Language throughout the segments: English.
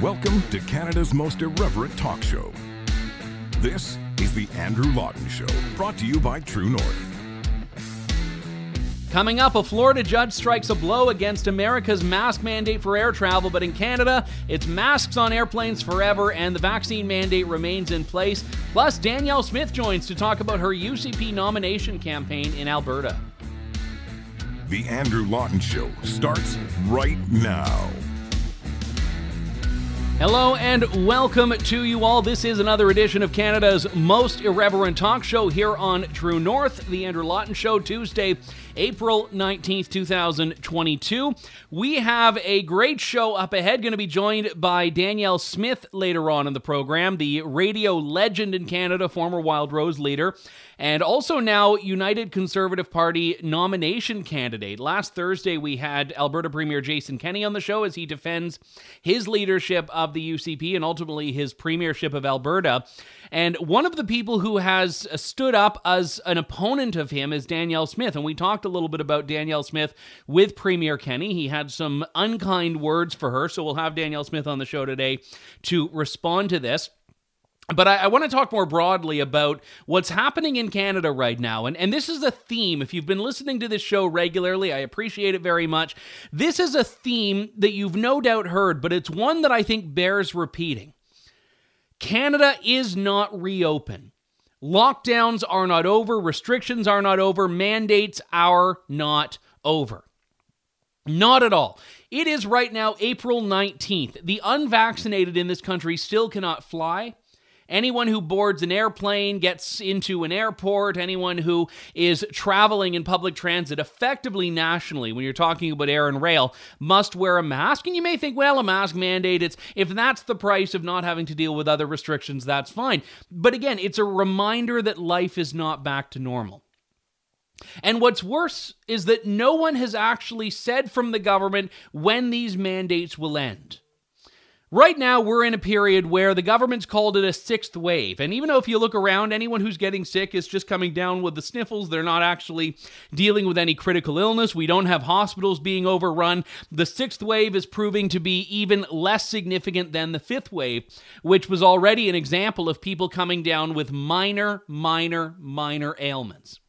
Welcome to Canada's most irreverent talk show. This is The Andrew Lawton Show, brought to you by True North. Coming up, a Florida judge strikes a blow against America's mask mandate for air travel, but in Canada, it's masks on airplanes forever and the vaccine mandate remains in place. Plus, Danielle Smith joins to talk about her UCP nomination campaign in Alberta. The Andrew Lawton Show starts right now. Hello and welcome to you all. This is another edition of Canada's most irreverent talk show here on True North, The Andrew Lawton Show, Tuesday, April 19th, 2022. We have a great show up ahead. Going to be joined by Danielle Smith later on in the program, the radio legend in Canada, former Wildrose leader and also now United Conservative Party nomination candidate. Last Thursday, we had Alberta Premier Jason Kenney on the show as he defends his leadership of the UCP and ultimately his premiership of Alberta. And one of the people who has stood up as an opponent of him is Danielle Smith. And we talked a little bit about Danielle Smith with Premier Kenney. He had some unkind words for her. So we'll have Danielle Smith on the show today to respond to this. But I, I, want to talk more broadly about what's happening in Canada right now. And, and this is a theme. If you've been listening to this show regularly, I appreciate it very much. This is a theme that you've no doubt heard, but it's one that I think bears repeating. Canada is not reopened. Lockdowns are not over, restrictions are not over, mandates are not over. Not at all. It is right now April 19th. The unvaccinated in this country still cannot fly. Anyone who boards an airplane, gets into an airport, anyone who is traveling in public transit effectively nationally, when you're talking about air and rail, must wear a mask. And you may think, well, a mask mandate, it's if that's the price of not having to deal with other restrictions, that's fine. But again, it's a reminder that life is not back to normal. And what's worse is that no one has actually said from the government when these mandates will end. Right now, we're in a period where the government's called it a sixth wave. And even though if you look around, anyone who's getting sick is just coming down with the sniffles. They're not actually dealing with any critical illness. We don't have hospitals being overrun. The sixth wave is proving to be even less significant than the fifth wave, which was already an example of people coming down with minor, minor, minor ailments.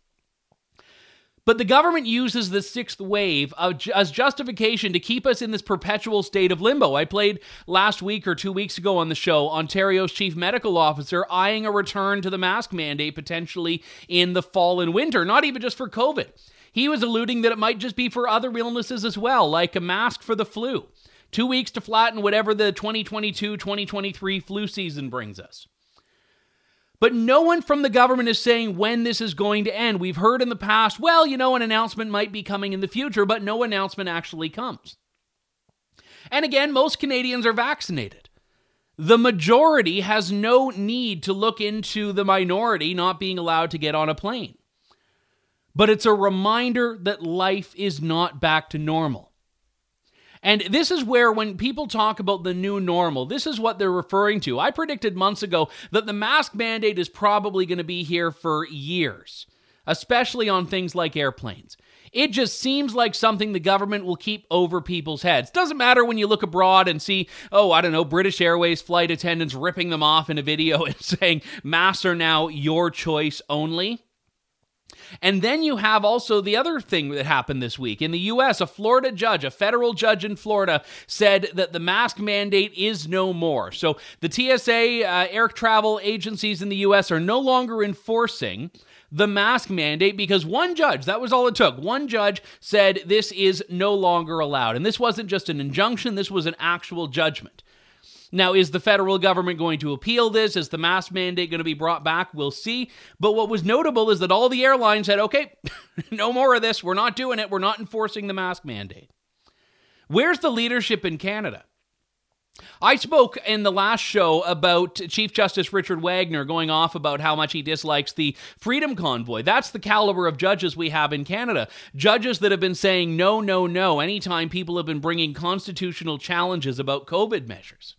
But the government uses the sixth wave as justification to keep us in this perpetual state of limbo. I played last week or two weeks ago on the show Ontario's chief medical officer eyeing a return to the mask mandate potentially in the fall and winter, not even just for COVID. He was alluding that it might just be for other illnesses as well, like a mask for the flu. Two weeks to flatten whatever the 2022 2023 flu season brings us. But no one from the government is saying when this is going to end. We've heard in the past, well, you know, an announcement might be coming in the future, but no announcement actually comes. And again, most Canadians are vaccinated. The majority has no need to look into the minority not being allowed to get on a plane. But it's a reminder that life is not back to normal. And this is where, when people talk about the new normal, this is what they're referring to. I predicted months ago that the mask mandate is probably going to be here for years, especially on things like airplanes. It just seems like something the government will keep over people's heads. Doesn't matter when you look abroad and see, oh, I don't know, British Airways flight attendants ripping them off in a video and saying masks are now your choice only. And then you have also the other thing that happened this week. In the US, a Florida judge, a federal judge in Florida, said that the mask mandate is no more. So the TSA, uh, air travel agencies in the US are no longer enforcing the mask mandate because one judge, that was all it took. One judge said this is no longer allowed. And this wasn't just an injunction, this was an actual judgment. Now, is the federal government going to appeal this? Is the mask mandate going to be brought back? We'll see. But what was notable is that all the airlines said, okay, no more of this. We're not doing it. We're not enforcing the mask mandate. Where's the leadership in Canada? I spoke in the last show about Chief Justice Richard Wagner going off about how much he dislikes the Freedom Convoy. That's the caliber of judges we have in Canada. Judges that have been saying no, no, no anytime people have been bringing constitutional challenges about COVID measures.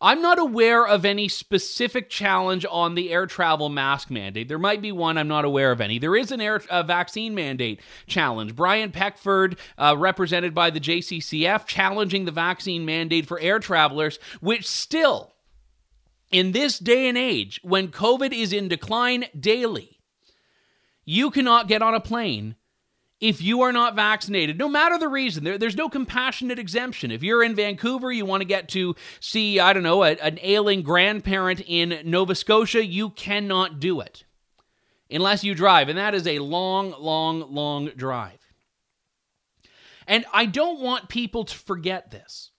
I'm not aware of any specific challenge on the air travel mask mandate. There might be one, I'm not aware of any. There is an air uh, vaccine mandate challenge. Brian Peckford, uh, represented by the JCCF, challenging the vaccine mandate for air travelers, which still, in this day and age, when COVID is in decline daily, you cannot get on a plane if you are not vaccinated, no matter the reason, there, there's no compassionate exemption. If you're in Vancouver, you want to get to see, I don't know, a, an ailing grandparent in Nova Scotia, you cannot do it unless you drive. And that is a long, long, long drive. And I don't want people to forget this.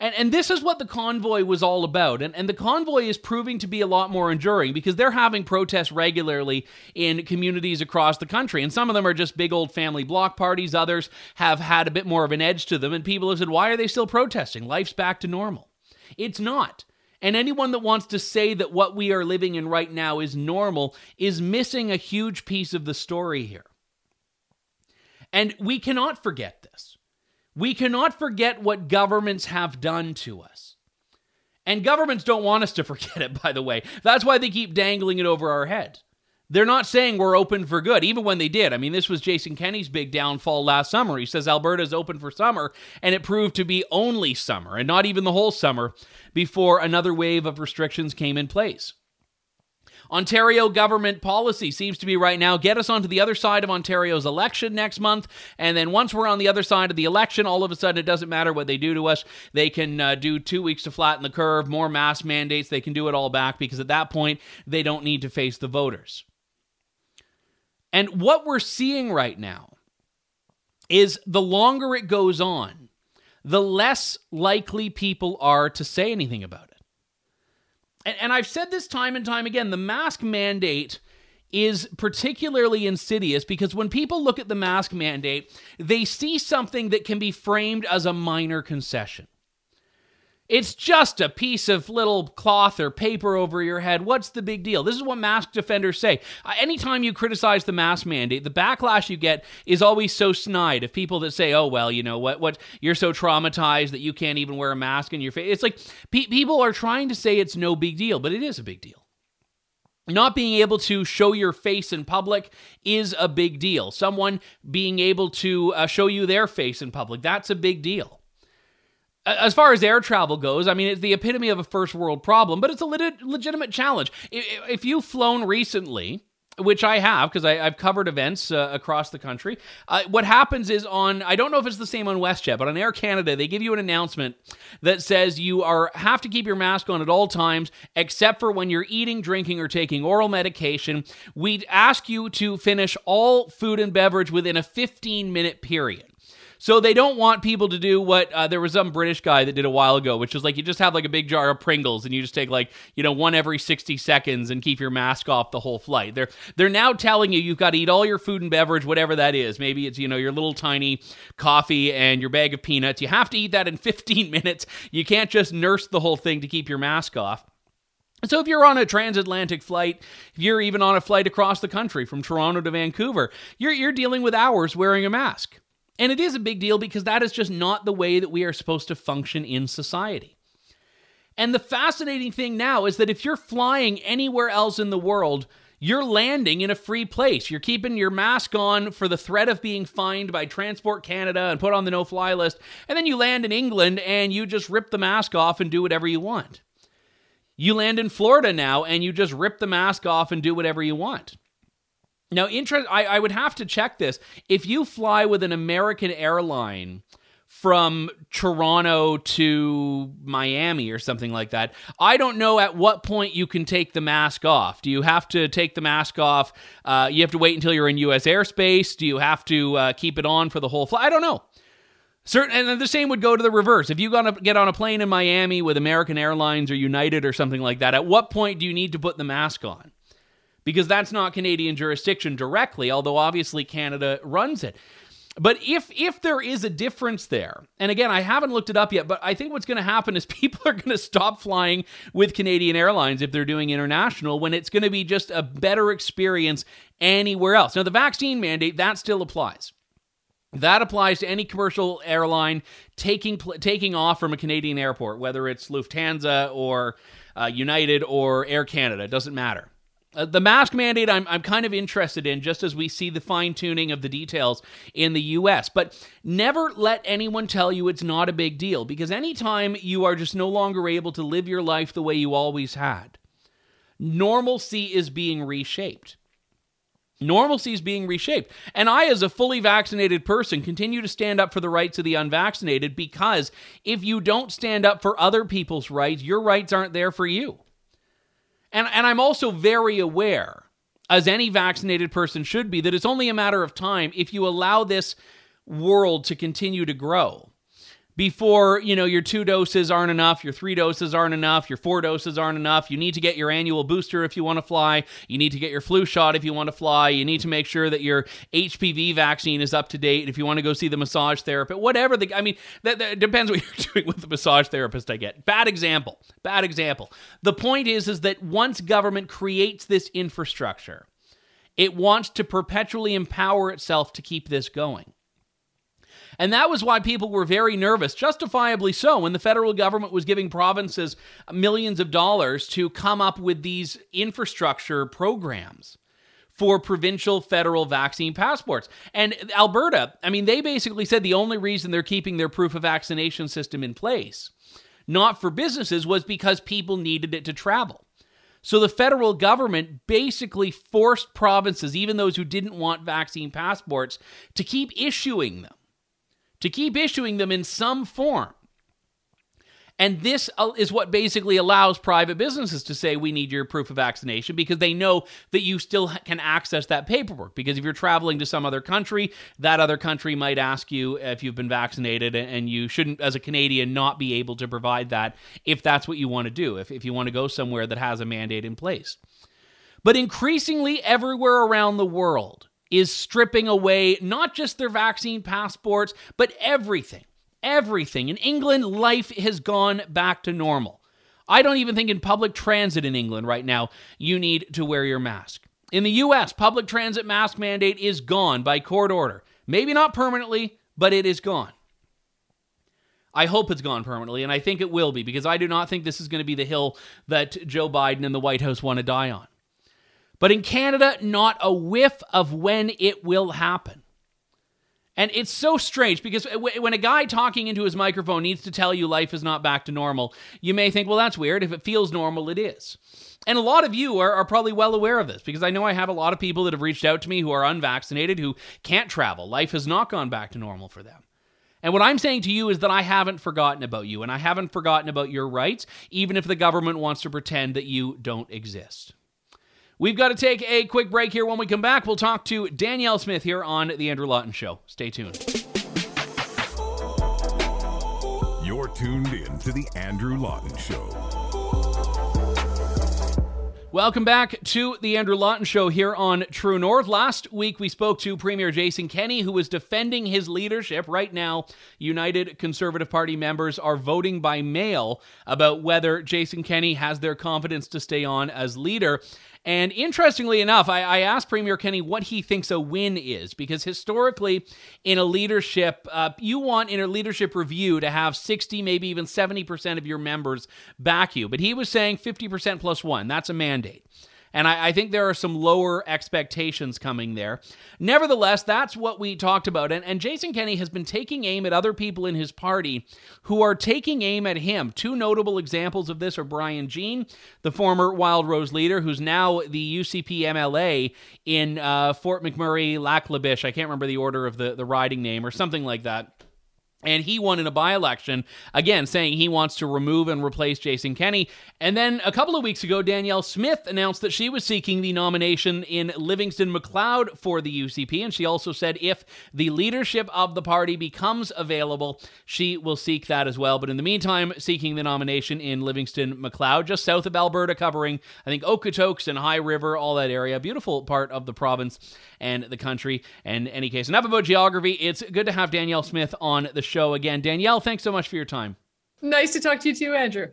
And, and this is what the convoy was all about. And, and the convoy is proving to be a lot more enduring because they're having protests regularly in communities across the country. And some of them are just big old family block parties. Others have had a bit more of an edge to them. And people have said, why are they still protesting? Life's back to normal. It's not. And anyone that wants to say that what we are living in right now is normal is missing a huge piece of the story here. And we cannot forget this. We cannot forget what governments have done to us. And governments don't want us to forget it, by the way. That's why they keep dangling it over our heads. They're not saying we're open for good, even when they did. I mean, this was Jason Kenney's big downfall last summer. He says Alberta's open for summer, and it proved to be only summer and not even the whole summer before another wave of restrictions came in place. Ontario government policy seems to be right now get us onto the other side of Ontario's election next month. And then once we're on the other side of the election, all of a sudden it doesn't matter what they do to us. They can uh, do two weeks to flatten the curve, more mask mandates. They can do it all back because at that point, they don't need to face the voters. And what we're seeing right now is the longer it goes on, the less likely people are to say anything about it and, and I've said this time and time again the mask mandate is particularly insidious because when people look at the mask mandate, they see something that can be framed as a minor concession. It's just a piece of little cloth or paper over your head. What's the big deal? This is what mask defenders say. Uh, anytime you criticize the mask mandate, the backlash you get is always so snide of people that say, "Oh well, you know what? What you're so traumatized that you can't even wear a mask in your face." It's like pe- people are trying to say it's no big deal, but it is a big deal. Not being able to show your face in public is a big deal. Someone being able to uh, show you their face in public, that's a big deal as far as air travel goes, I mean, it's the epitome of a first world problem, but it's a legitimate challenge. If you've flown recently, which I have because I've covered events uh, across the country. Uh, what happens is on I don't know if it's the same on WestJet, but on Air Canada they give you an announcement that says you are have to keep your mask on at all times except for when you're eating, drinking, or taking oral medication. We ask you to finish all food and beverage within a 15 minute period. So they don't want people to do what uh, there was some British guy that did a while ago, which is like you just have like a big jar of Pringles and you just take like you know one every sixty seconds and keep your mask off the whole flight. They're they're now telling you you've got to eat all your food and beverage, whatever that is. Maybe it's you know your little tiny coffee and your bag of peanuts. You have to eat that in fifteen minutes. You can't just nurse the whole thing to keep your mask off. So, if you're on a transatlantic flight, if you're even on a flight across the country from Toronto to Vancouver, you're, you're dealing with hours wearing a mask. And it is a big deal because that is just not the way that we are supposed to function in society. And the fascinating thing now is that if you're flying anywhere else in the world, you're landing in a free place. You're keeping your mask on for the threat of being fined by Transport Canada and put on the no fly list. And then you land in England and you just rip the mask off and do whatever you want. You land in Florida now and you just rip the mask off and do whatever you want. Now, interest. I, I would have to check this. If you fly with an American airline from Toronto to Miami or something like that, I don't know at what point you can take the mask off. Do you have to take the mask off? Uh, you have to wait until you're in U.S. airspace. Do you have to uh, keep it on for the whole flight? I don't know. Certain, and the same would go to the reverse. If you gonna get on a plane in Miami with American Airlines or United or something like that, at what point do you need to put the mask on? Because that's not Canadian jurisdiction directly, although obviously Canada runs it. But if if there is a difference there, and again, I haven't looked it up yet, but I think what's going to happen is people are going to stop flying with Canadian Airlines if they're doing international when it's going to be just a better experience anywhere else. Now, the vaccine mandate that still applies. That applies to any commercial airline taking taking off from a Canadian airport, whether it's Lufthansa or uh, United or Air Canada. It doesn't matter. Uh, the mask mandate, I'm, I'm kind of interested in just as we see the fine tuning of the details in the US. But never let anyone tell you it's not a big deal because anytime you are just no longer able to live your life the way you always had, normalcy is being reshaped. Normalcy is being reshaped. And I, as a fully vaccinated person, continue to stand up for the rights of the unvaccinated because if you don't stand up for other people's rights, your rights aren't there for you. And, and I'm also very aware, as any vaccinated person should be, that it's only a matter of time if you allow this world to continue to grow before you know your two doses aren't enough your three doses aren't enough your four doses aren't enough. You need to get your annual booster if you want to fly. You need to get your flu shot if you want to fly. You need to make sure that your hpv vaccine is up to date if you want to go see the massage therapist. Whatever the i mean that, that depends what you're doing with the massage therapist i get. Bad example bad example. The point is is that once government creates this infrastructure it wants to perpetually empower itself to keep this going and that was why people were very nervous, justifiably so, when the federal government was giving provinces millions of dollars to come up with these infrastructure programs for provincial federal vaccine passports. And Alberta, I mean, they basically said the only reason they're keeping their proof of vaccination system in place, not for businesses, was because people needed it to travel. So the federal government basically forced provinces, even those who didn't want vaccine passports, to keep issuing them to keep issuing them in some form. And this uh, is what basically allows private businesses to say, we need your proof of vaccination because they know that you still can access that paperwork. Because if you're traveling to some other country, that other country might ask you if you've been vaccinated, and you shouldn't, as a Canadian, not be able to provide that if that's what you want to do, if, if you want to go somewhere that has a mandate in place. But increasingly, everywhere around the world, is stripping away not just their vaccine passports, but everything. Everything. In England, life has gone back to normal. I don't even think in public transit in England right now you need to wear your mask. In the US, public transit mask mandate is gone by court order. Maybe not permanently, but it is gone. I hope it's gone permanently, and I think it will be because I do not think this is going to be the hill that Joe Biden and the White House want to die on. But in Canada, not a whiff of when it will happen. And it's so strange because when a guy talking into his microphone needs to tell you life is not back to normal, you may think, well, that's weird. If it feels normal, it is. And a lot of you are, are, probably well aware of this because I know I have a lot of people that have reached out to me who are unvaccinated who can't travel. Life has not gone back to normal for them. And what I'm saying to you is that I haven't forgotten about you and I haven't forgotten about your rights, even if the government wants to pretend that you don't exist. We've got to take a quick break here. When we come back, we'll talk to Danielle Smith here on The Andrew Lawton Show. Stay tuned. You're tuned in to The Andrew Lawton Show. Welcome back to the Andrew Lawton Show here on True North. Last week we spoke to Premier Jason Kenney, who was defending his leadership. Right now, United Conservative Party members are voting by mail about whether Jason Kenney has their confidence to stay on as leader. And interestingly enough, I, I, asked Premier Kenney what he thinks a win is, because historically, in a leadership, uh, you want in a leadership review to have 60, maybe even 70% of your members back you. But he was saying 50% plus one. That's a mandate. And I, I, think there are some lower expectations coming there. Nevertheless, that's what we talked about. And, and Jason Kenney has been taking aim at other people in his party who are taking aim at him. Two notable examples of this are Brian Jean, the former Wildrose leader, who's now the UCP MLA in uh, Fort McMurray, Lac La Biche. I can't remember the order of the, the riding name or something like that. And he won in a by election, again, saying he wants to remove and replace Jason Kenney. And then a couple of weeks ago, Danielle Smith announced that she was seeking the nomination in Livingstone Macleod for the UCP. And she also said if the leadership of the party becomes available, she will seek that as well. But in the meantime, seeking the nomination in Livingstone Macleod, just south of Alberta, covering, I think, Okotoks and High River, all that area. Beautiful part of the province and the country. And in any case, enough about geography. It's good to have Danielle Smith on the show again. Danielle, thanks so much for your time. Nice to talk to you too, Andrew.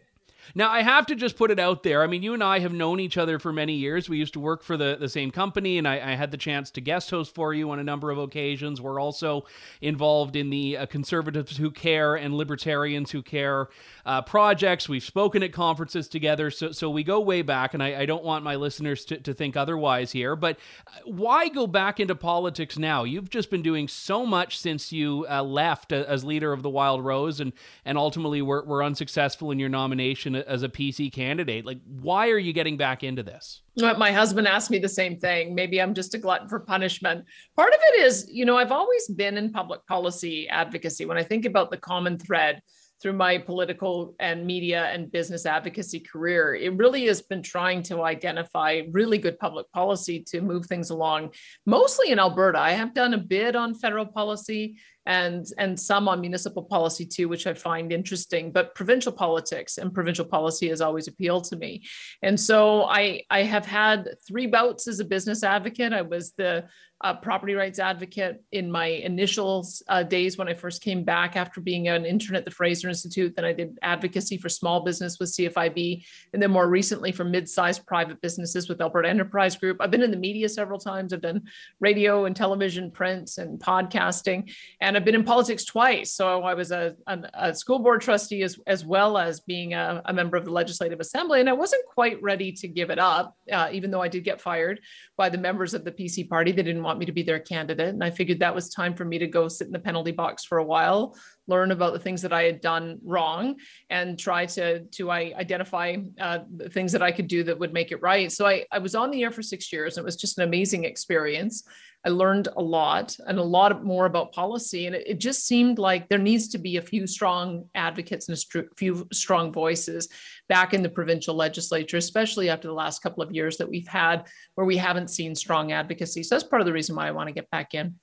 Now, I have to just put it out there. I mean, you and I have known each other for many years. We used to work for the, the same company, and I, I had the chance to guest host for you on a number of occasions. We're also involved in the uh, Conservatives Who Care and Libertarians Who Care uh, projects. We've spoken at conferences together, so, so we go way back, and I, I don't want my listeners to, to think otherwise here. But uh, why go back into politics now? You've just been doing so much since you uh, left as leader of the Wildrose and, and ultimately were, were unsuccessful in your nomination as a PC candidate. Like, why are you getting back into this? My husband asked me the same thing. Maybe I'm just a glutton for punishment. Part of it is, you know, I've always been in public policy advocacy. When I think about the common thread, through my political and media and business advocacy career, it really has been trying to identify really good public policy to move things along, mostly in Alberta. I have done a bit on federal policy and and some on municipal policy too which i find interesting but provincial politics and provincial policy has always appealed to me. And so i i have had three bouts as a business advocate. I was the a property rights advocate in my initial uh, days when I first came back after being an intern at the Fraser Institute. Then I did advocacy for small business with CFIB, and then more recently for mid-sized private businesses with Alberta Enterprise Group. I've been in the media several times. I've done radio and television, prints, and podcasting, and I've been in politics twice. So I was a, a, school board trustee as, as well as being a, a, member of the Legislative Assembly, and I wasn't quite ready to give it up, uh, even though I did get fired by the members of the PC party. They didn't want me to be their candidate. And I figured that was time for me to go sit in the penalty box for a while, learn about the things that I had done wrong, and try to, to I, identify uh, the things that I could do that would make it right. So I, I was on the air for six years. And it was just an amazing experience. I learned a lot and a lot more about policy. And it, it just seemed like there needs to be a few strong advocates and a few strong voices back in the provincial legislature, especially after the last couple of years that we've had where we haven't seen strong advocacy. So that's part of the reason why I want to get back in.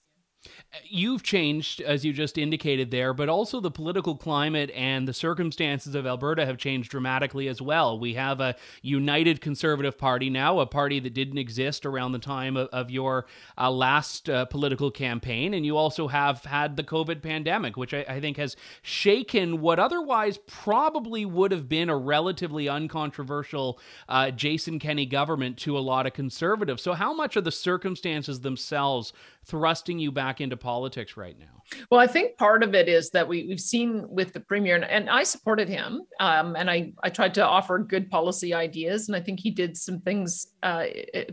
You've changed, as you just indicated there, but also the political climate and the circumstances of Alberta have changed dramatically as well. We have a united Conservative Party now, a party that didn't exist around the time of, of your uh, last uh, political campaign. And you also have had the COVID pandemic, which I, I think has shaken what otherwise probably would have been a relatively uncontroversial uh, Jason Kenney government to a lot of conservatives. So, how much are the circumstances themselves thrusting you back into politics right now? Well, I think part of it is that we, we've seen with the premier, and, and I supported him, um, and I, I tried to offer good policy ideas, and I think he did some things uh,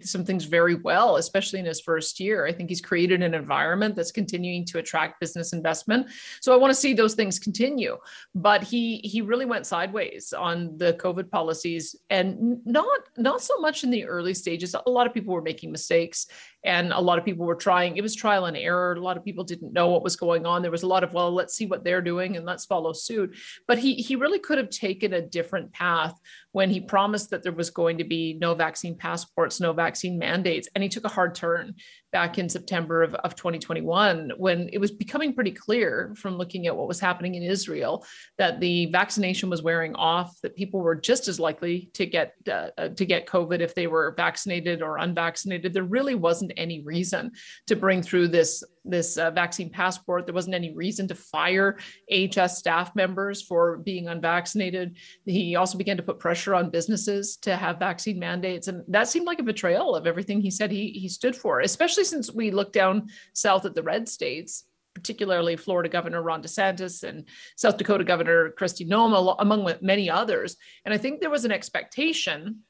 some things very well, especially in his first year. I think he's created an environment that's continuing to attract business investment. So I want to see those things continue. But he he really went sideways on the COVID policies, and not not so much in the early stages. A lot of people were making mistakes, and a lot of people were trying. It was trial and error. A lot of people didn't know what was going on. There was a lot of, well, let's see what they're doing and let's follow suit. But he he really could have taken a different path when he promised that there was going to be no vaccine passports, no vaccine mandates. And he took a hard turn back in September of, of 2021 when it was becoming pretty clear from looking at what was happening in Israel that the vaccination was wearing off, that people were just as likely to get uh, to get COVID if they were vaccinated or unvaccinated. There really wasn't any reason to bring through this this uh, vaccine passport. There wasn't any reason to fire AHS staff members for being unvaccinated. He also began to put pressure on businesses to have vaccine mandates. And that seemed like a betrayal of everything he said he, he stood for, especially since we look down south at the red states particularly Florida Governor Ron DeSantis and South Dakota Governor Kristi Noem, among many others. And I think there was an expectation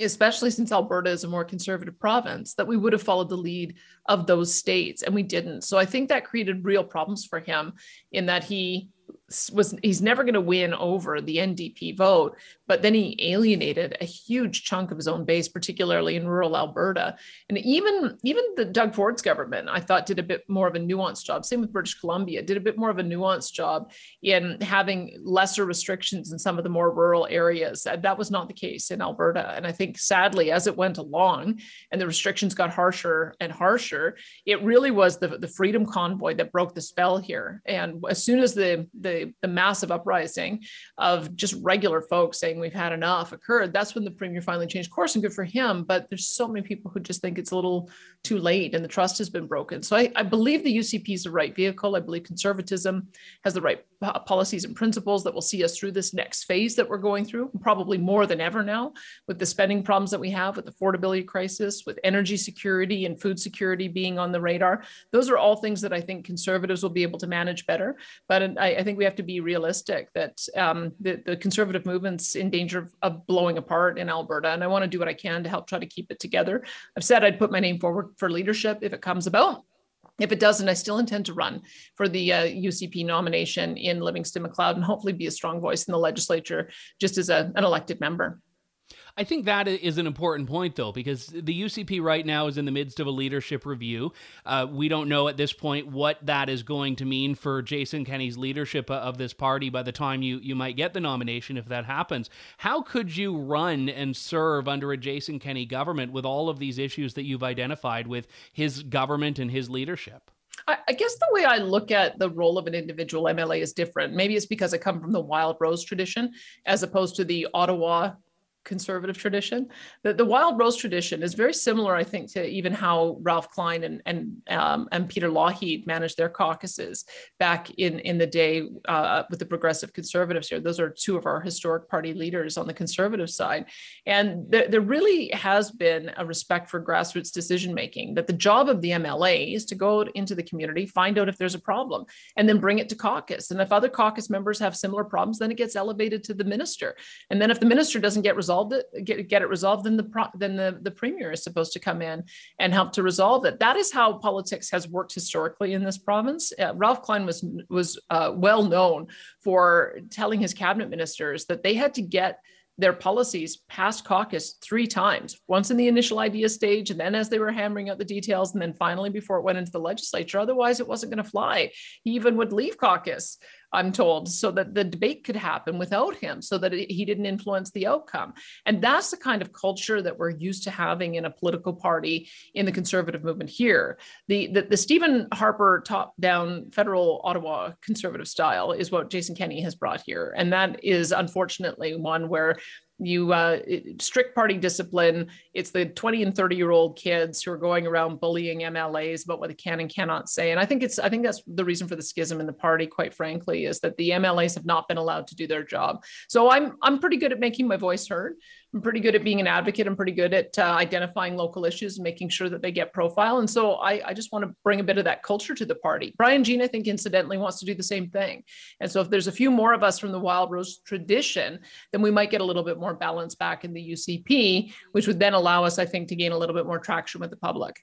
especially since Alberta is a more conservative province, that we would have followed the lead of those states, and we didn't. So I think that created real problems for him in that he was he's never going to win over the NDP vote, but then he alienated a huge chunk of his own base, particularly in rural Alberta. And even even the Doug Ford's government, I thought, did a bit more of a nuanced job. Same with British Columbia, did a bit more of a nuanced job in having lesser restrictions in some of the more rural areas. That was not the case in Alberta. And I think sadly, as it went along and the restrictions got harsher and harsher, it really was the, the freedom convoy that broke the spell here. And as soon as the the, massive uprising of just regular folks saying we've had enough occurred, that's when the premier finally changed course and good for him. But there's so many people who just think it's a little too late and the trust has been broken. So I, I believe the UCP is the right vehicle. I believe conservatism has the right policies and principles that will see us through this next phase that we're going through, probably more than ever now, with the spending problems that we have, with affordability crisis, with energy security and food security being on the radar. Those are all things that I think conservatives will be able to manage better. But I, I think we have to be realistic that um, the, the conservative movement's in danger of, of blowing apart in Alberta. And I want to do what I can to help try to keep it together. I've said I'd put my name forward for leadership if it comes about. If it doesn't, I still intend to run for the uh, UCP nomination in Livingstone Macleod and hopefully be a strong voice in the legislature just as a, an elected member. I think that is an important point, though, because the UCP right now is in the midst of a leadership review. Uh, we don't know at this point what that is going to mean for Jason Kenney's leadership of this party by the time you, you might get the nomination if that happens. How could you run and serve under a Jason Kenney government with all of these issues that you've identified with his government and his leadership? I guess the way I look at the role of an individual MLA is different. Maybe it's because I come from the Wildrose tradition as opposed to the Ottawa conservative tradition. The, the Wildrose tradition is very similar, I think, to even how Ralph Klein and and um, and Peter Lougheed managed their caucuses back in in the day uh, with the Progressive Conservatives here. Those are two of our historic party leaders on the conservative side, and there, there really has been a respect for grassroots decision making. That the job of the MLA is to go into the community, find out if there's a problem, and then bring it to caucus. And if other caucus members have similar problems, then it gets elevated to the minister. And then if the minister doesn't get resolved resolved it, get, get it resolved, then the then the, the premier is supposed to come in and help to resolve it. That is how politics has worked historically in this province. Uh, Ralph Klein was was uh, well known for telling his cabinet ministers that they had to get their policies past caucus three times once in the initial idea stage and then as they were hammering out the details and then finally before it went into the legislature otherwise it wasn't going to fly he even would leave caucus I'm told, so that the debate could happen without him, so that he didn't influence the outcome. And that's the kind of culture that we're used to having in a political party in the conservative movement here. The, the, the Stephen Harper top down federal Ottawa conservative style is what Jason Kenney has brought here. And that is unfortunately one where you uh, strict party discipline. It's the 20 and 30 year old kids who are going around bullying MLAs about what they can and cannot say. And I think it's I think that's the reason for the schism in the party, quite frankly, is that the MLAs have not been allowed to do their job. So I'm I'm pretty good at making my voice heard. I'm pretty good at being an advocate. I'm pretty good at uh, identifying local issues and making sure that they get profile. And so I, I just want to bring a bit of that culture to the party. Brian Jean, I think, incidentally, wants to do the same thing. And so if there's a few more of us from the Wildrose tradition, then we might get a little bit more balance back in the UCP, which would then allow us, I think, to gain a little bit more traction with the public.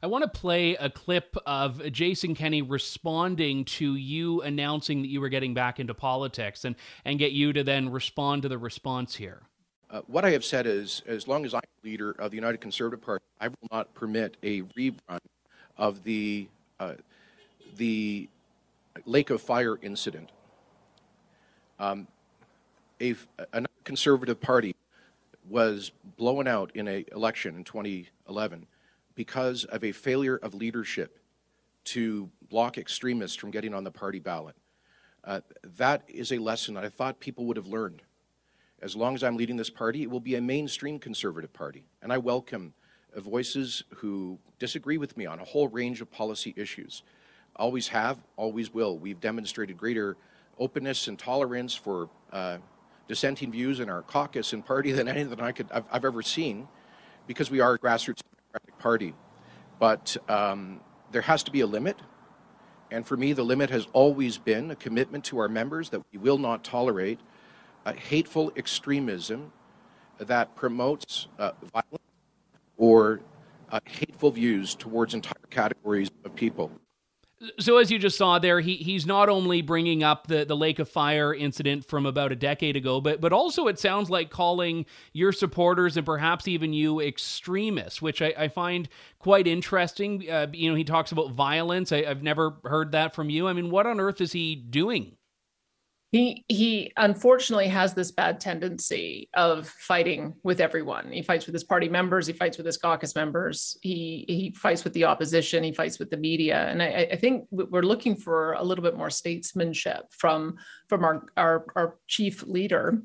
I want to play a clip of Jason Kenney responding to you announcing that you were getting back into politics and, and get you to then respond to the response here. Uh, what I have said is, as long as I'm leader of the United Conservative Party, I will not permit a rerun of the uh, the Lake of Fire incident. Um, a, a conservative party was blown out in an election in 2011 because of a failure of leadership to block extremists from getting on the party ballot. Uh, that is a lesson that I thought people would have learned as long as I'm leading this party, it will be a mainstream conservative party. And I welcome voices who disagree with me on a whole range of policy issues. Always have, always will. We've demonstrated greater openness and tolerance for uh, dissenting views in our caucus and party than anything I could, I've, I've ever seen because we are a grassroots democratic party. But um, there has to be a limit. And for me, the limit has always been a commitment to our members that we will not tolerate uh, hateful extremism that promotes uh, violence or uh, hateful views towards entire categories of people. So as you just saw there, he he's not only bringing up the, the Lake of Fire incident from about a decade ago, but but also it sounds like calling your supporters and perhaps even you extremists, which I, I find quite interesting. Uh, you know, he talks about violence. I, I've never heard that from you. I mean, what on earth is he doing? He he unfortunately has this bad tendency of fighting with everyone. He fights with his party members he fights with his caucus members he he fights with the opposition he fights with the media. And i, I think we're looking for a little bit more statesmanship from from our our, our chief leader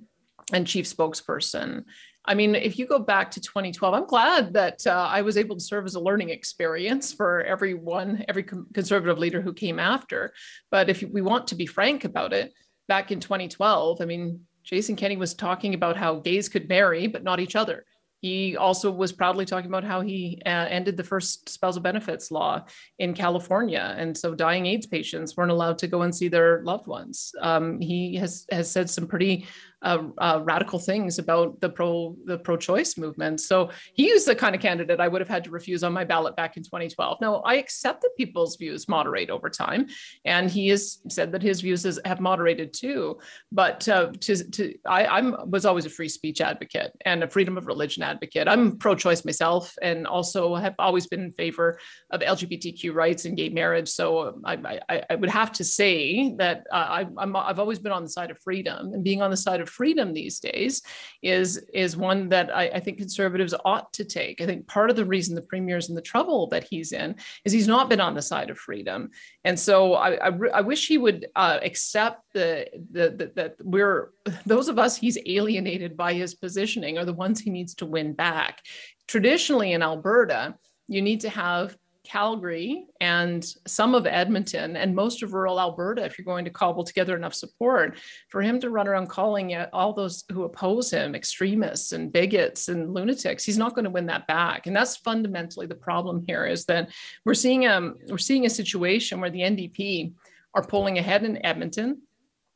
and chief spokesperson. I mean, if you go back to 2012, I'm glad that uh, I was able to serve as a learning experience for everyone, every conservative leader who came after. But if we want to be frank about it, back in 2012, I mean, Jason Kenney was talking about how gays could marry, but not each other. He also was proudly talking about how he uh, ended the first spousal benefits law in California, and so dying AIDS patients weren't allowed to go and see their loved ones. Um, he has has said some pretty uh, uh, radical things about the pro the pro choice movement. So he is the kind of candidate I would have had to refuse on my ballot back in 2012. Now I accept that people's views moderate over time, and he has said that his views has, have moderated too. But uh, to, to I I'm, was always a free speech advocate and a freedom of religion advocate. I'm pro choice myself, and also have always been in favor of LGBTQ rights and gay marriage. So I I, I would have to say that uh, I, I'm I've always been on the side of freedom, and being on the side of freedom these days is is one that I, I, think conservatives ought to take. I think part of the reason the premier is in the trouble that he's in is he's not been on the side of freedom, and so I I, I wish he would uh, accept the, the, the that we're those of us he's alienated by his positioning are the ones he needs to win back. Traditionally in Alberta, you need to have Calgary and some of Edmonton and most of rural Alberta, if you're going to cobble together enough support for him to run around calling all those who oppose him extremists and bigots and lunatics, he's not going to win that back. And that's fundamentally the problem here is that we're seeing um we're seeing a situation where the NDP are pulling ahead in Edmonton.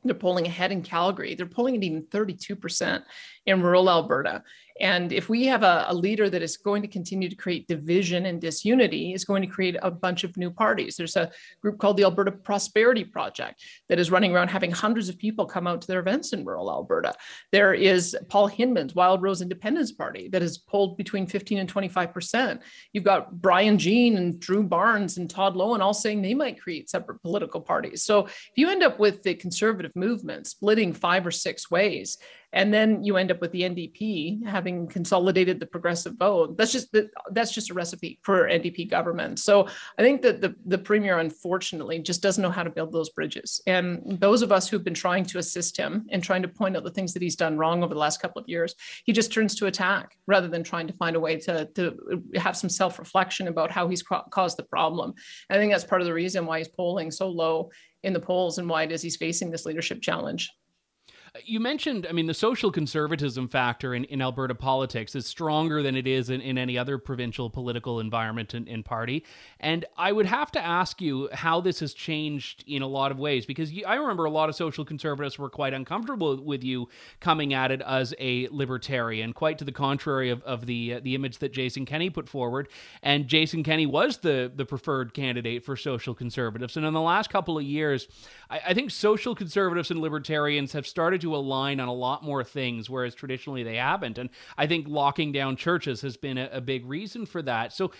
They're pulling ahead in Calgary. They're pulling at even 32% in rural Alberta. And if we have a, a, leader that is going to continue to create division and disunity, is going to create a bunch of new parties. There's a group called the Alberta Prosperity Project that is running around having hundreds of people come out to their events in rural Alberta. There is Paul Hinman's Wildrose Independence Party that has pulled between 15 and 25 percent. You've got Brian Jean and Drew Barnes and Todd Loewen all saying they might create separate political parties. So if you end up with the conservative movement splitting five or six ways, and then you end up with the NDP having consolidated the progressive vote. That's just that's just a recipe for NDP government. So I think that the the premier unfortunately just doesn't know how to build those bridges. And those of us who've been trying to assist him and trying to point out the things that he's done wrong over the last couple of years, he just turns to attack rather than trying to find a way to to have some self reflection about how he's caused the problem. I think that's part of the reason why he's polling so low in the polls and why it is he's facing this leadership challenge. You mentioned, I mean, the social conservatism factor in, in Alberta politics is stronger than it is in, in any other provincial political environment and, and, party. And I would have to ask you how this has changed in a lot of ways, because you, I remember a lot of social conservatives were quite uncomfortable with you coming at it as a libertarian, quite to the contrary of, of the uh, the image that Jason Kenney put forward. And Jason Kenney was the, the preferred candidate for social conservatives. And in the last couple of years, I, I think social conservatives and libertarians have started to align on a lot more things, whereas traditionally they haven't. And I think locking down churches has been a, a big reason for that. So,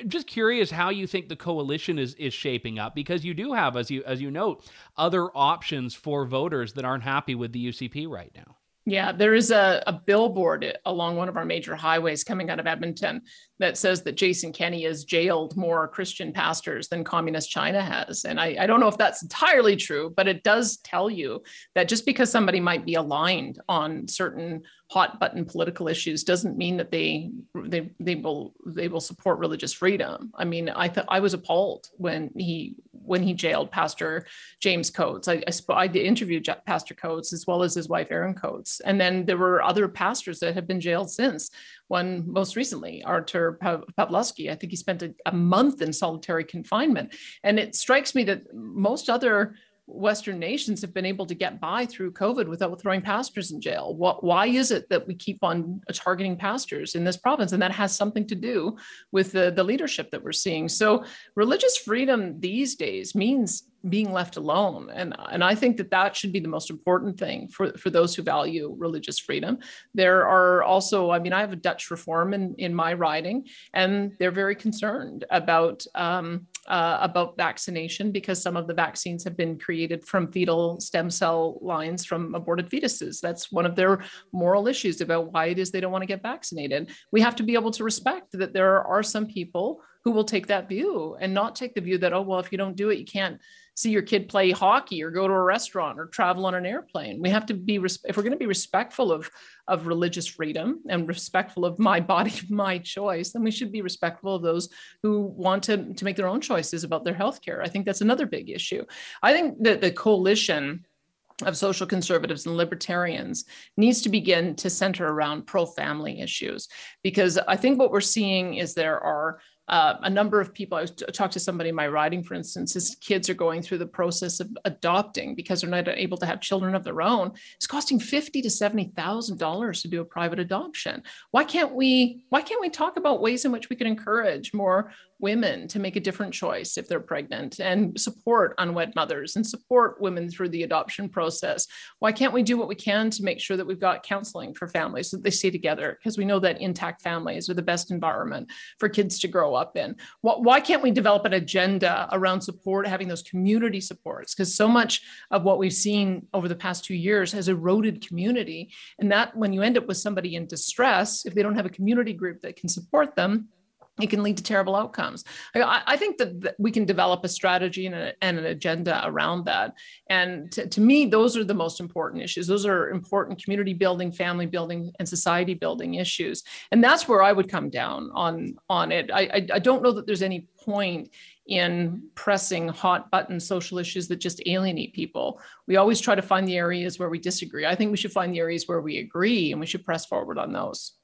I'm just curious how you think the coalition is is shaping up because you do have, as you as you note, other options for voters that aren't happy with the UCP right now. Yeah, there is a, a billboard along one of our major highways coming out of Edmonton that says that Jason Kenney has jailed more Christian pastors than communist China has. And I, I, don't know if that's entirely true, but it does tell you that just because somebody might be aligned on certain hot button political issues doesn't mean that they they they will they will support religious freedom. I mean, I thought I was appalled when he when he jailed Pastor James Coates. I, I, I interviewed Pastor Coates as well as his wife Erin Coates, and then there were other pastors that have been jailed since. One most recently, Artur Pawlowski. I think he spent a, a month in solitary confinement, and it strikes me that most other Western nations have been able to get by through COVID without throwing pastors in jail. What, why is it that we keep on targeting pastors in this province? And that has something to do with the, the leadership that we're seeing. So, religious freedom these days means being left alone. And, and I think that that should be the most important thing for, for those who value religious freedom. There are also, I mean, I have a Dutch reform in, in my riding, and they're very concerned about. Um, uh, about vaccination because some of the vaccines have been created from fetal stem cell lines from aborted fetuses. That's one of their moral issues about why it is they don't want to get vaccinated. We have to be able to respect that there are some people who will take that view and not take the view that, oh, well, if you don't do it, you can't see your kid play hockey or go to a restaurant or travel on an airplane. We have to be, if we're going to be respectful of, of religious freedom and respectful of my body, my choice, then we should be respectful of those who want to, to make their own choices about their health care. I think that's another big issue. I think that the coalition of social conservatives and libertarians needs to begin to center around pro family issues because I think what we're seeing is there are uh, a number of people. I talked to somebody in my riding, for instance, his kids are going through the process of adopting because they're not able to have children of their own. It's costing fifty to seventy thousand dollars to do a private adoption. Why can't we? Why can't we talk about ways in which we can encourage more women to make a different choice if they're pregnant and support unwed mothers and support women through the adoption process? Why can't we do what we can to make sure that we've got counseling for families so that they stay together? Because we know that intact families are the best environment for kids to grow up in. Why can't we develop an agenda around support, having those community supports? Because so much of what we've seen over the past two years has eroded community. And that when you end up with somebody in distress, if they don't have a community group that can support them, it can lead to terrible outcomes. I, I think that, we can develop a strategy and, a, and, an agenda around that. And to, to, me, those are the most important issues. Those are important community building, family building, and society building issues. And that's where I would come down on, on it. I, I, I don't know that there's any point in pressing hot button social issues that just alienate people. We always try to find the areas where we disagree. I think we should find the areas where we agree and we should press forward on those.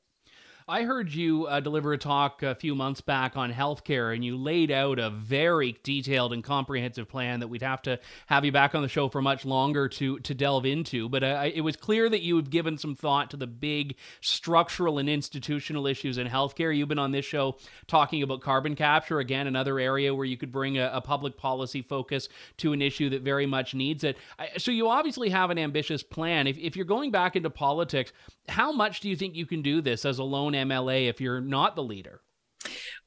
I heard you uh, deliver a talk a few months back on healthcare, and you laid out a very detailed and comprehensive plan that we'd have to have you back on the show for much longer to to delve into. But uh, it was clear that you had given some thought to the big structural and institutional issues in healthcare. You've been on this show talking about carbon capture, again, another area where you could bring a, a public policy focus to an issue that very much needs it. So you obviously have an ambitious plan. If, if you're going back into politics, how much do you think you can do this as a lone MLA if you're not the leader?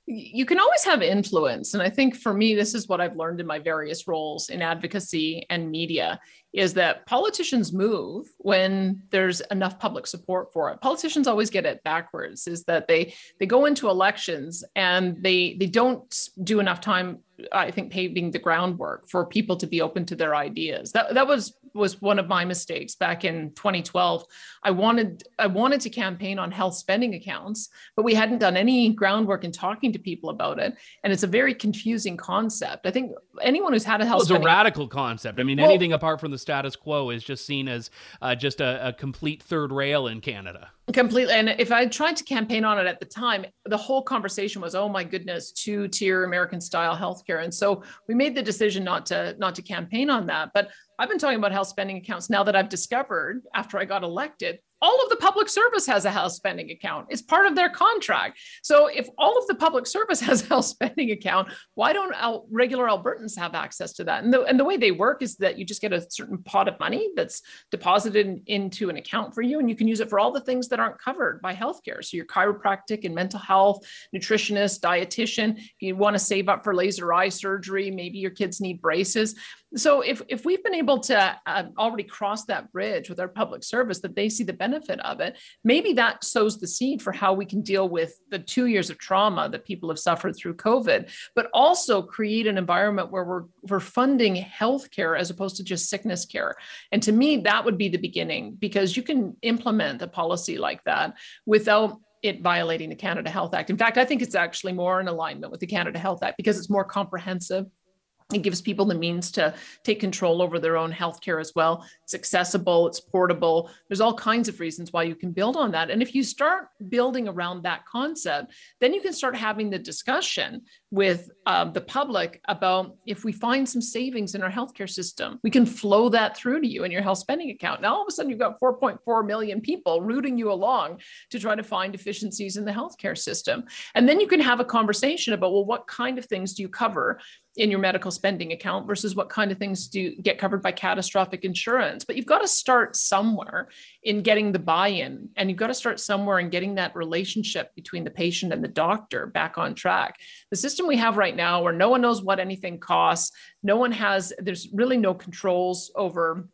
You can always have influence. And I think for me, this is what I've learned in my various roles in advocacy and media is that politicians move when there's enough public support for it. Politicians always get it backwards, is that they they go into elections and they they don't do enough time I think paving the groundwork for people to be open to their ideas. That that was was one of my mistakes back in 2012. I wanted I wanted to campaign on health spending accounts, but we hadn't done any groundwork in talking to people about it, and it's a very confusing concept. I think anyone who's had a health well, it's a radical concept. I mean, well, anything apart from the status quo is just seen as uh, just a, a complete third rail in Canada. Completely. And if I tried to campaign on it at the time, the whole conversation was, oh my goodness, two tier American style healthcare. And so we made the decision not to not to campaign on that. But I've been talking about health spending accounts now that I've discovered after I got elected all of the public service has a health spending account. It's part of their contract. So if all of the public service has a health spending account, why don't Al- regular Albertans have access to that? And the, and the way they work is that you just get a certain pot of money that's deposited in, into an account for you, and you can use it for all the things that aren't covered by healthcare. So your chiropractic and mental health, nutritionist, dietitian. If you want to save up for laser eye surgery, maybe your kids need braces so if, if we've been able to uh, already cross that bridge with our public service that they see the benefit of it maybe that sows the seed for how we can deal with the two years of trauma that people have suffered through covid but also create an environment where we're, we're funding health care as opposed to just sickness care and to me that would be the beginning because you can implement a policy like that without it violating the Canada Health Act. In fact, I think it's actually more in alignment with the Canada Health Act because it's more comprehensive it gives people the means to take control over their own healthcare as well. It's accessible, it's portable. There's all kinds of reasons why you can build on that. And if you start building around that concept, then you can start having the discussion with um, the public about if we find some savings in our healthcare system, we can flow that through to you in your health spending account. Now, all of a sudden, you've got 4.4 million people rooting you along to try to find efficiencies in the healthcare system. And then you can have a conversation about, well, what kind of things do you cover? In your medical spending account versus what kind of things do get covered by catastrophic insurance. But you've got to start somewhere in getting the buy-in and you've got to start somewhere in getting that relationship between the patient and the doctor back on track. The system we have right now where no one knows what anything costs, no one has there's really no controls over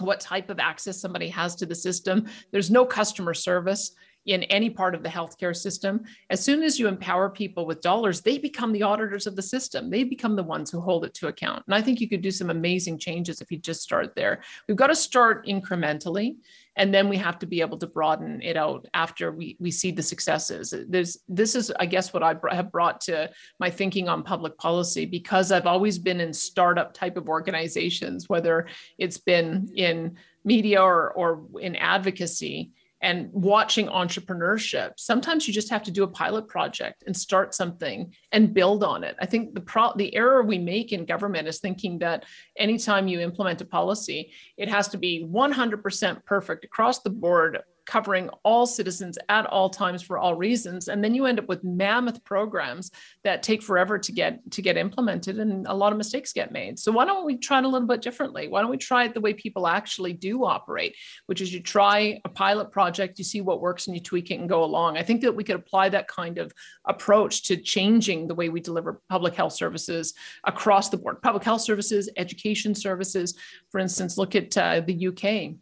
what type of access somebody has to the system. There's no customer service in any part of the healthcare system. As soon as you empower people with dollars, they become the auditors of the system. They become the ones who hold it to account. And I think you could do some amazing changes if you just start there. We've got to start incrementally and then we have to be able to broaden it out after we, we see the successes there's this is i guess what i have brought to my thinking on public policy because i've always been in startup type of organizations whether it's been in media or, or in advocacy and watching entrepreneurship sometimes you just have to do a pilot project and start something and build on it. I think the pro the error we make in government is thinking that anytime you implement a policy it has to be 100% perfect across the board covering all citizens at all times for all reasons. And then you end up with mammoth programs that take forever to get to get implemented and a lot of mistakes get made. So why don't we try it a little bit differently? Why don't we try it the way people actually do operate which is you try a pilot project you see what works and you tweak it and go along. I think that we could apply that kind of approach to changing the way we deliver public health services across the board. Public health services education services. For instance look at uh, the uk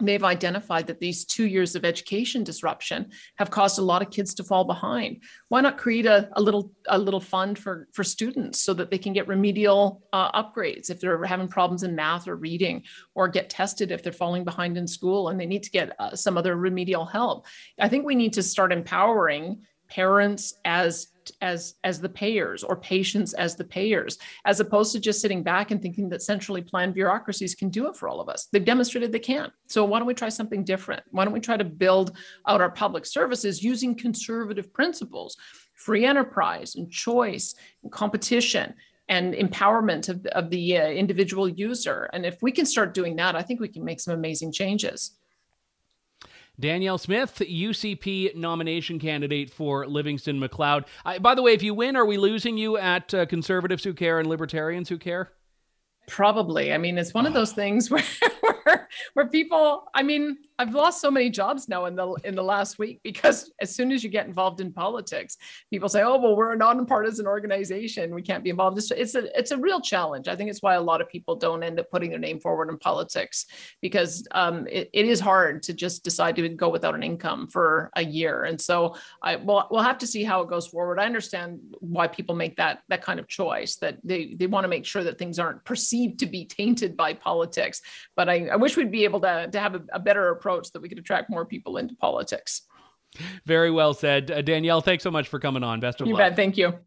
they've identified that these two years of education disruption have caused a lot of kids to fall behind. Why not create a, a little a little fund for for students so that they can get remedial uh, upgrades if they're having problems in math or reading or get tested if they're falling behind in school and they need to get uh, some other remedial help? I think we need to start empowering parents as as as the payers or patients as the payers as opposed to just sitting back and thinking that centrally planned bureaucracies can do it for all of us. They've demonstrated they can. So why don't we try something different? Why don't we try to build out our public services using conservative principles? Free enterprise and choice and competition and empowerment of, of the uh, individual user. And if we can start doing that i think we can make some amazing changes Danielle Smith, UCP nomination candidate for Livingstone Macleod. I, by the way, if you win, are we losing you at uh, conservatives who care and libertarians who care? Probably. I mean, it's one of those things where, where, people. I mean, I've lost so many jobs now in the in the last week because as soon as you get involved in politics, people say, "Oh, well, we're a nonpartisan organization. We can't be involved." It's, it's a it's a real challenge. I think it's why a lot of people don't end up putting their name forward in politics because um, it, it is hard to just decide to go without an income for a year. And so, I well, we'll have to see how it goes forward. I understand why people make that that kind of choice that they they want to make sure that things aren't perceived to be tainted by politics. But I, I wish we'd be able to to have a, a better approach that we could attract more people into politics. Very well said. Uh, Danielle, thanks so much for coming on. Best of you luck. You bet. Thank you.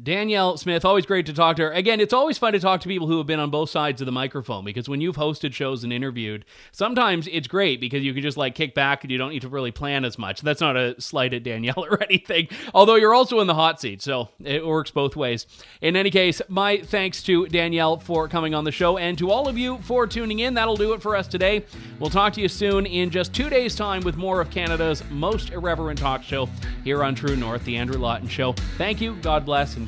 Danielle Smith, always great to talk to her. Again, it's always fun to talk to people who have been on both sides of the microphone because when you've hosted shows and interviewed, sometimes it's great because you can just like kick back and you don't need to really plan as much. That's not a slight at Danielle or anything, although you're also in the hot seat, so it works both ways. In any case, my thanks to Danielle for coming on the show and to all of you for tuning in. That'll do it for us today. We'll talk to you soon in just two days' time with more of Canada's most irreverent talk show here on True North, The Andrew Lawton Show. Thank you, God bless, and